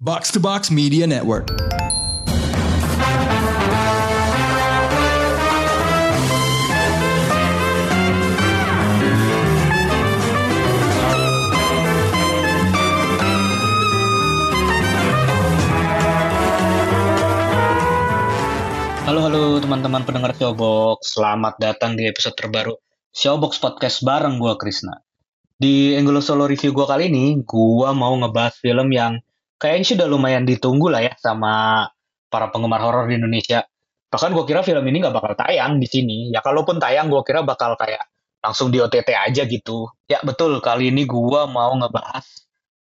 Box to Box Media Network. Halo halo teman-teman pendengar Showbox, selamat datang di episode terbaru Showbox Podcast bareng gua Krisna. Di Angulo Solo Review gua kali ini, gua mau ngebahas film yang kayaknya sudah lumayan ditunggu lah ya sama para penggemar horor di Indonesia. Bahkan gua kira film ini nggak bakal tayang di sini. Ya kalaupun tayang, gua kira bakal kayak langsung di OTT aja gitu. Ya betul, kali ini gua mau ngebahas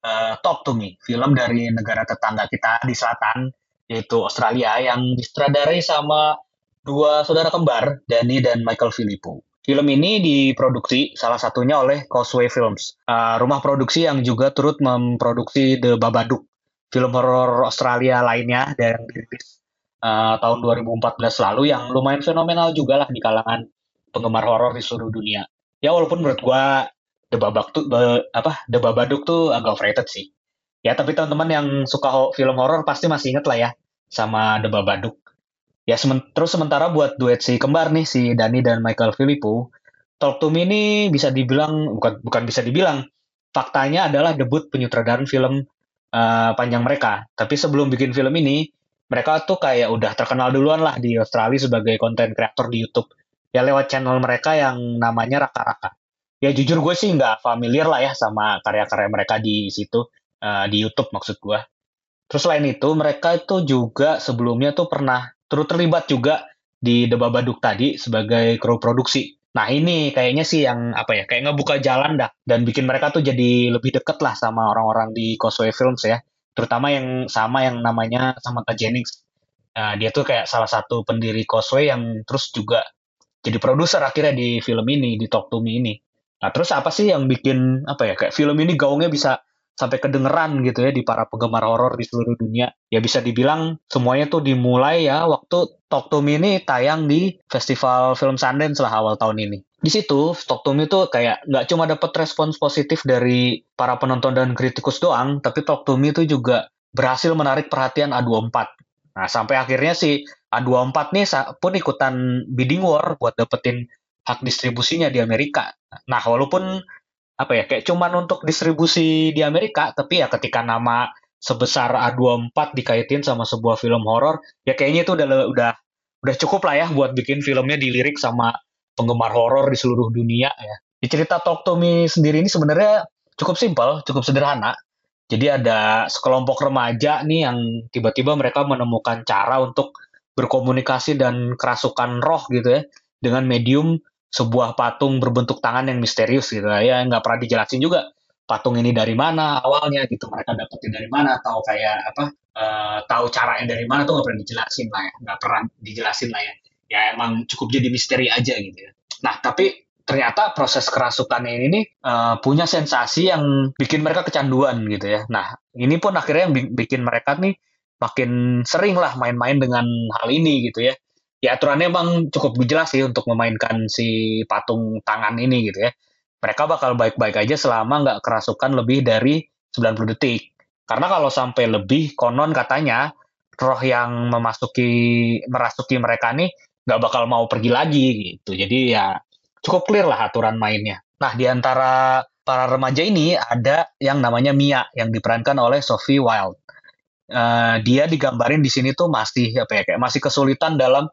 uh, Talk to Me, film dari negara tetangga kita di selatan, yaitu Australia yang disutradarai sama dua saudara kembar, Danny dan Michael Filippo. Film ini diproduksi salah satunya oleh Causeway Films, uh, rumah produksi yang juga turut memproduksi The Babadook, film horor Australia lainnya yang dirilis uh, tahun 2014 lalu yang lumayan fenomenal juga lah di kalangan penggemar horor di seluruh dunia. Ya walaupun menurut gua The Babadook tuh apa The Babadook tuh agak overrated sih. Ya, tapi teman-teman yang suka ho film horor pasti masih inget lah ya sama The Babadook. Ya, semen terus sementara buat duet si kembar nih, si Dani dan Michael Filippo, Talk to Me ini bisa dibilang, bukan bukan bisa dibilang, faktanya adalah debut penyutradaran film uh, panjang mereka. Tapi sebelum bikin film ini, mereka tuh kayak udah terkenal duluan lah di Australia sebagai konten kreator di YouTube. Ya lewat channel mereka yang namanya Raka Raka. Ya jujur gue sih nggak familiar lah ya sama karya-karya mereka di situ, uh, di YouTube maksud gue. Terus selain itu, mereka itu juga sebelumnya tuh pernah turut terlibat juga di The Babadook tadi sebagai kru produksi. Nah ini kayaknya sih yang apa ya, kayak ngebuka jalan dah dan bikin mereka tuh jadi lebih deket lah sama orang-orang di Causeway Films ya. Terutama yang sama yang namanya Samantha Jennings. Nah, dia tuh kayak salah satu pendiri Causeway yang terus juga jadi produser akhirnya di film ini, di Talk to Me ini. Nah terus apa sih yang bikin apa ya, kayak film ini gaungnya bisa sampai kedengeran gitu ya di para penggemar horor di seluruh dunia. Ya bisa dibilang semuanya tuh dimulai ya waktu Talk to Me ini tayang di Festival Film Sundance lah awal tahun ini. Di situ Talk to Me tuh kayak nggak cuma dapat respons positif dari para penonton dan kritikus doang, tapi Talk to Me itu juga berhasil menarik perhatian A24. Nah, sampai akhirnya si A24 nih pun ikutan bidding war buat dapetin hak distribusinya di Amerika. Nah, walaupun apa ya kayak cuman untuk distribusi di Amerika tapi ya ketika nama sebesar A24 dikaitin sama sebuah film horor ya kayaknya itu udah udah udah cukup lah ya buat bikin filmnya dilirik sama penggemar horor di seluruh dunia ya. Di cerita Talk to Me sendiri ini sebenarnya cukup simpel, cukup sederhana. Jadi ada sekelompok remaja nih yang tiba-tiba mereka menemukan cara untuk berkomunikasi dan kerasukan roh gitu ya dengan medium sebuah patung berbentuk tangan yang misterius gitu. Ya nggak pernah dijelasin juga patung ini dari mana awalnya gitu. Mereka dapetin dari mana atau kayak apa uh, tahu caranya dari mana tuh nggak pernah dijelasin lah ya. Nggak pernah dijelasin lah ya. Ya emang cukup jadi misteri aja gitu ya. Nah tapi ternyata proses kerasukan ini nih uh, punya sensasi yang bikin mereka kecanduan gitu ya. Nah ini pun akhirnya yang bikin mereka nih makin sering lah main-main dengan hal ini gitu ya ya aturannya emang cukup jelas sih untuk memainkan si patung tangan ini gitu ya. Mereka bakal baik-baik aja selama nggak kerasukan lebih dari 90 detik. Karena kalau sampai lebih, konon katanya roh yang memasuki merasuki mereka nih nggak bakal mau pergi lagi gitu. Jadi ya cukup clear lah aturan mainnya. Nah di antara para remaja ini ada yang namanya Mia yang diperankan oleh Sophie Wild. Uh, dia digambarin di sini tuh masih apa ya kayak masih kesulitan dalam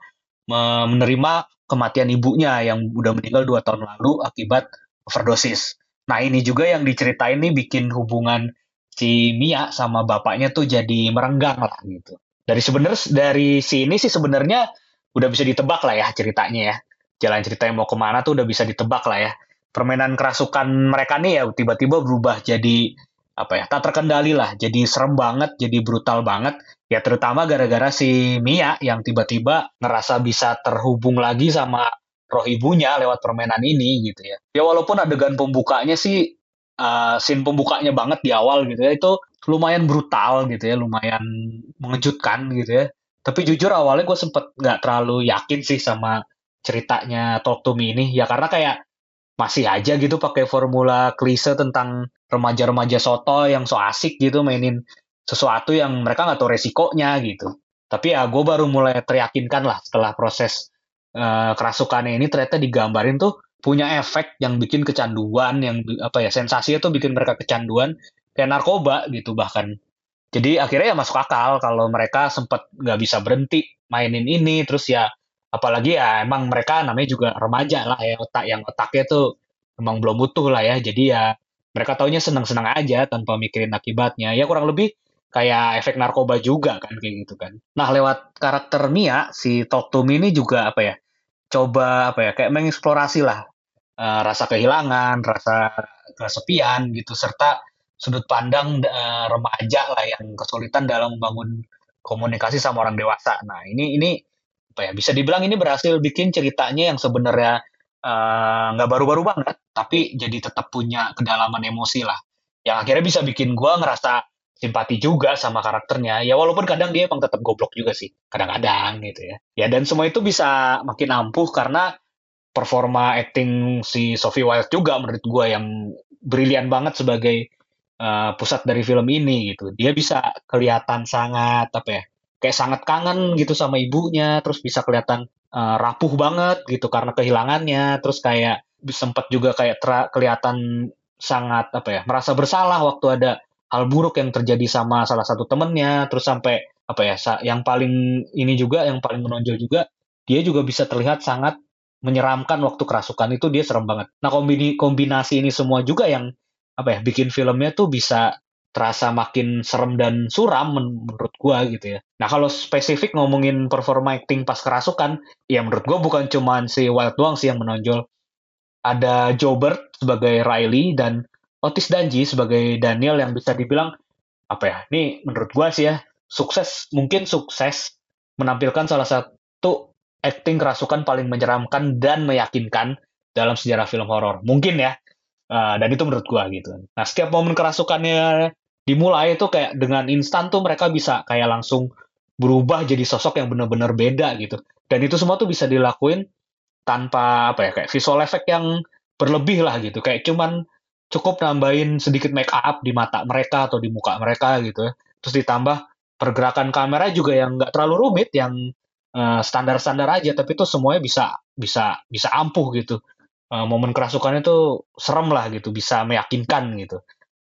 menerima kematian ibunya yang udah meninggal dua tahun lalu akibat overdosis. Nah ini juga yang diceritain nih bikin hubungan si Mia sama bapaknya tuh jadi merenggang lah gitu. Dari sebenarnya dari sini sih sebenarnya udah bisa ditebak lah ya ceritanya ya. Jalan ceritanya mau ke mana tuh udah bisa ditebak lah ya. Permainan kerasukan mereka nih ya tiba-tiba berubah jadi apa ya tak terkendali lah. Jadi serem banget jadi brutal banget. Ya terutama gara-gara si Mia yang tiba-tiba ngerasa bisa terhubung lagi sama roh ibunya lewat permainan ini gitu ya. Ya walaupun adegan pembukanya sih uh, scene pembukanya banget di awal gitu ya itu lumayan brutal gitu ya lumayan mengejutkan gitu ya. Tapi jujur awalnya gue sempet nggak terlalu yakin sih sama ceritanya Talk to Me ini. Ya karena kayak masih aja gitu pakai formula klise tentang remaja-remaja soto yang so asik gitu mainin sesuatu yang mereka nggak tahu resikonya gitu. Tapi ya gue baru mulai teryakinkan lah setelah proses uh, kerasukannya ini ternyata digambarin tuh punya efek yang bikin kecanduan, yang apa ya sensasi itu bikin mereka kecanduan kayak narkoba gitu bahkan. Jadi akhirnya ya masuk akal kalau mereka sempat nggak bisa berhenti mainin ini, terus ya apalagi ya emang mereka namanya juga remaja lah ya otak yang otaknya tuh emang belum butuh lah ya. Jadi ya mereka taunya senang-senang aja tanpa mikirin akibatnya. Ya kurang lebih kayak efek narkoba juga kan kayak gitu kan. Nah lewat karakter Mia si Talk to Me ini juga apa ya coba apa ya kayak mengeksplorasi lah uh, rasa kehilangan, rasa kesepian gitu serta sudut pandang uh, remaja lah yang kesulitan dalam membangun komunikasi sama orang dewasa. Nah ini ini apa ya bisa dibilang ini berhasil bikin ceritanya yang sebenarnya nggak uh, baru-baru banget tapi jadi tetap punya kedalaman emosi lah yang akhirnya bisa bikin gue ngerasa simpati juga sama karakternya. Ya walaupun kadang dia emang tetap goblok juga sih, kadang-kadang gitu ya. Ya dan semua itu bisa makin ampuh karena performa acting si Sophie Wilde juga menurut gue yang brilian banget sebagai uh, pusat dari film ini gitu. Dia bisa kelihatan sangat apa ya, kayak sangat kangen gitu sama ibunya, terus bisa kelihatan uh, rapuh banget gitu karena kehilangannya, terus kayak sempat juga kayak kelihatan sangat apa ya merasa bersalah waktu ada hal buruk yang terjadi sama salah satu temennya. Terus sampai apa ya yang paling ini juga yang paling menonjol juga dia juga bisa terlihat sangat menyeramkan waktu kerasukan itu. Dia serem banget. Nah kombinasi ini semua juga yang apa ya bikin filmnya tuh bisa terasa makin serem dan suram menurut gua gitu ya. Nah kalau spesifik ngomongin performa acting pas kerasukan, ya menurut gua bukan cuma si Wild doang sih yang menonjol. Ada Joe Bird sebagai Riley dan Otis Danji sebagai Daniel yang bisa dibilang apa ya? Ini menurut gua sih ya sukses mungkin sukses menampilkan salah satu acting kerasukan paling menyeramkan dan meyakinkan dalam sejarah film horor. Mungkin ya. Uh, dan itu menurut gua gitu. Nah, setiap momen kerasukannya dimulai itu kayak dengan instan tuh mereka bisa kayak langsung berubah jadi sosok yang benar-benar beda gitu. Dan itu semua tuh bisa dilakuin tanpa apa ya kayak visual effect yang berlebih lah gitu. Kayak cuman cukup nambahin sedikit make up di mata mereka atau di muka mereka gitu ya. Terus ditambah pergerakan kamera juga yang nggak terlalu rumit, yang uh, standar-standar aja, tapi itu semuanya bisa bisa bisa ampuh gitu. Uh, momen kerasukannya tuh serem lah gitu, bisa meyakinkan gitu.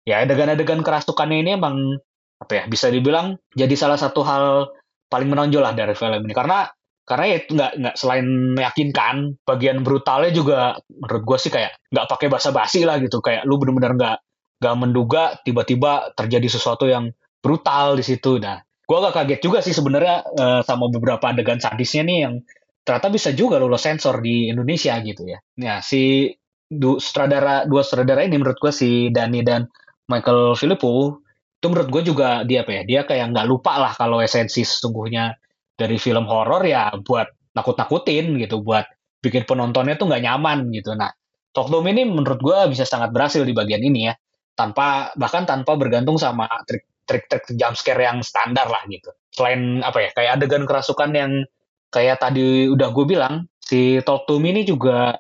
Ya adegan-adegan kerasukannya ini emang apa ya bisa dibilang jadi salah satu hal paling menonjol lah dari film ini. Karena karena ya itu nggak nggak selain meyakinkan bagian brutalnya juga menurut gue sih kayak nggak pakai basa-basi lah gitu. Kayak lu bener-bener nggak nggak menduga tiba-tiba terjadi sesuatu yang brutal di situ. Nah gue agak kaget juga sih sebenarnya uh, sama beberapa adegan sadisnya nih yang ternyata bisa juga lolos sensor di Indonesia gitu ya. Nah si du, sutradara dua sutradara ini menurut gue si Dani dan Michael Filippo itu menurut gue juga dia apa ya dia kayak nggak lupa lah kalau esensi sesungguhnya dari film horor ya buat nakut-nakutin gitu, buat bikin penontonnya tuh nggak nyaman gitu. Nah, Talk to Me ini menurut gue bisa sangat berhasil di bagian ini ya, tanpa bahkan tanpa bergantung sama trik-trik jump scare yang standar lah gitu. Selain apa ya, kayak adegan kerasukan yang kayak tadi udah gue bilang, si Talk to ini juga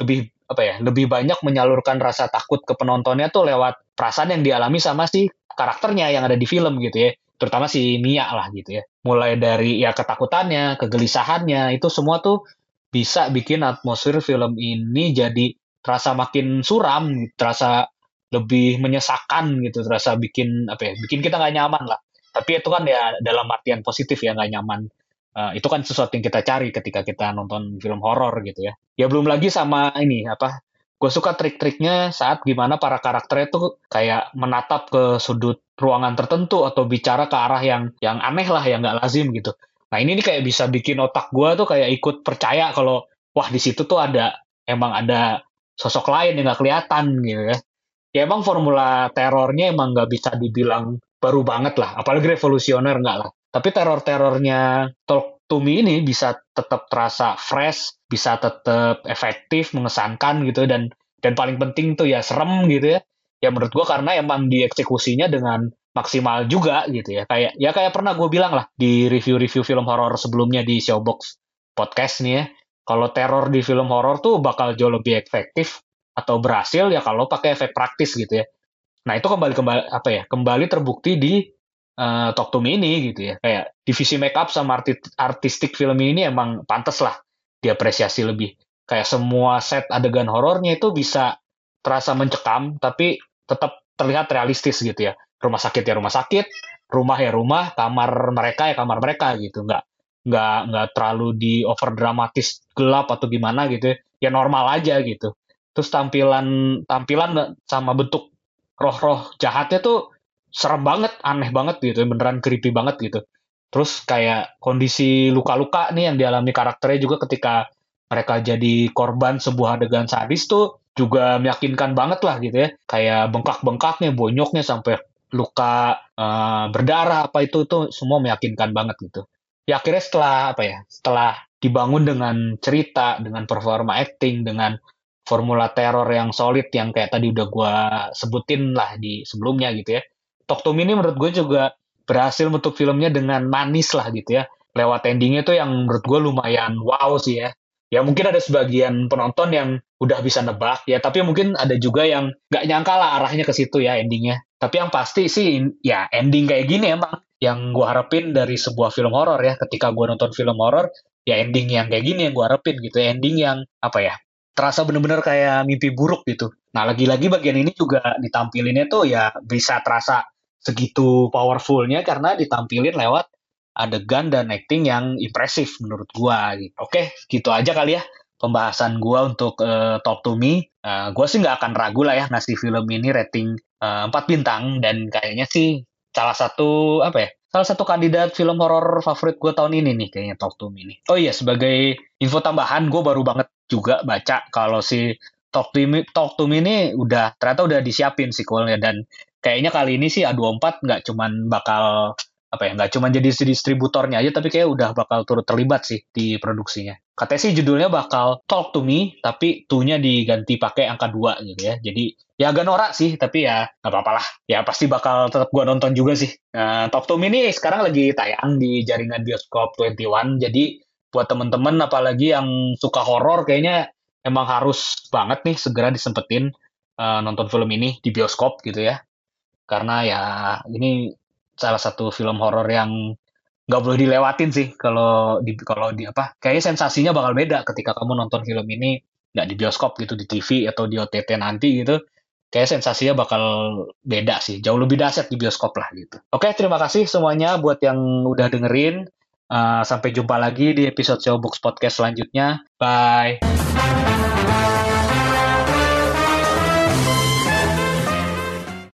lebih apa ya, lebih banyak menyalurkan rasa takut ke penontonnya tuh lewat perasaan yang dialami sama si karakternya yang ada di film gitu ya terutama si Mia lah gitu ya. Mulai dari ya ketakutannya, kegelisahannya, itu semua tuh bisa bikin atmosfer film ini jadi terasa makin suram, terasa lebih menyesakan gitu, terasa bikin apa ya, bikin kita nggak nyaman lah. Tapi itu kan ya dalam artian positif ya nggak nyaman. Uh, itu kan sesuatu yang kita cari ketika kita nonton film horor gitu ya. Ya belum lagi sama ini apa gue suka trik-triknya saat gimana para karakternya tuh kayak menatap ke sudut ruangan tertentu atau bicara ke arah yang yang aneh lah yang nggak lazim gitu. Nah ini nih kayak bisa bikin otak gue tuh kayak ikut percaya kalau wah di situ tuh ada emang ada sosok lain yang nggak kelihatan gitu ya. Ya emang formula terornya emang nggak bisa dibilang baru banget lah, apalagi revolusioner nggak lah. Tapi teror-terornya Talk to Me ini bisa tetap terasa fresh, bisa tetap efektif, mengesankan gitu dan dan paling penting tuh ya serem gitu ya. Ya menurut gue karena emang dieksekusinya dengan maksimal juga gitu ya. Kayak ya kayak pernah gue bilang lah di review-review film horor sebelumnya di Showbox podcast nih ya. Kalau teror di film horor tuh bakal jauh lebih efektif atau berhasil ya kalau pakai efek praktis gitu ya. Nah itu kembali kembali apa ya kembali terbukti di uh, Talk to Me ini gitu ya. Kayak divisi makeup sama arti artistik film ini emang pantas lah diapresiasi lebih. Kayak semua set adegan horornya itu bisa terasa mencekam tapi tetap terlihat realistis gitu ya. Rumah sakit ya rumah sakit, rumah ya rumah, kamar mereka ya kamar mereka gitu. Nggak nggak nggak terlalu di over dramatis gelap atau gimana gitu ya. ya normal aja gitu terus tampilan tampilan sama bentuk roh-roh jahatnya tuh serem banget, aneh banget gitu, beneran creepy banget gitu. Terus kayak kondisi luka-luka nih yang dialami karakternya juga ketika mereka jadi korban sebuah adegan sadis tuh juga meyakinkan banget lah gitu ya. Kayak bengkak-bengkaknya, bonyoknya sampai luka uh, berdarah apa itu tuh semua meyakinkan banget gitu. Ya akhirnya setelah apa ya? Setelah dibangun dengan cerita, dengan performa acting, dengan formula teror yang solid yang kayak tadi udah gue sebutin lah di sebelumnya gitu ya Talk to Me ini menurut gue juga berhasil bentuk filmnya dengan manis lah gitu ya. Lewat endingnya tuh yang menurut gue lumayan wow sih ya. Ya mungkin ada sebagian penonton yang udah bisa nebak ya, tapi mungkin ada juga yang nggak nyangka lah arahnya ke situ ya endingnya. Tapi yang pasti sih ya ending kayak gini emang yang gue harapin dari sebuah film horor ya. Ketika gue nonton film horor, ya ending yang kayak gini yang gue harapin gitu. Ending yang apa ya? Terasa bener-bener kayak mimpi buruk gitu. Nah lagi-lagi bagian ini juga ditampilinnya tuh ya bisa terasa segitu powerfulnya karena ditampilin lewat adegan dan acting yang impresif menurut gua gitu. Oke, gitu aja kali ya pembahasan gua untuk uh, Talk to Me. Uh, gua sih nggak akan ragu lah ya ngasih film ini rating uh, 4 bintang dan kayaknya sih salah satu apa ya? Salah satu kandidat film horor favorit gue tahun ini nih kayaknya Talk to Me ini. Oh iya, sebagai info tambahan gue baru banget juga baca kalau si Talk to Me, Talk to Me ini udah ternyata udah disiapin sequelnya dan kayaknya kali ini sih A24 nggak cuman bakal apa ya nggak cuman jadi distributornya aja tapi kayak udah bakal turut terlibat sih di produksinya. Katanya sih judulnya bakal Talk to Me tapi tuh-nya diganti pakai angka 2 gitu ya. Jadi ya agak norak sih tapi ya nggak apa-apa lah. Ya pasti bakal tetap gua nonton juga sih. Nah, Talk to Me ini sekarang lagi tayang di jaringan bioskop 21 jadi buat temen-temen apalagi yang suka horor kayaknya emang harus banget nih segera disempetin uh, nonton film ini di bioskop gitu ya karena ya ini salah satu film horor yang nggak boleh dilewatin sih kalau di kalau di apa kayaknya sensasinya bakal beda ketika kamu nonton film ini nggak di bioskop gitu di TV atau di OTT nanti gitu. Kayak sensasinya bakal beda sih jauh lebih dahsyat di bioskop lah gitu. Oke terima kasih semuanya buat yang udah dengerin. Uh, sampai jumpa lagi di episode Box Podcast selanjutnya. Bye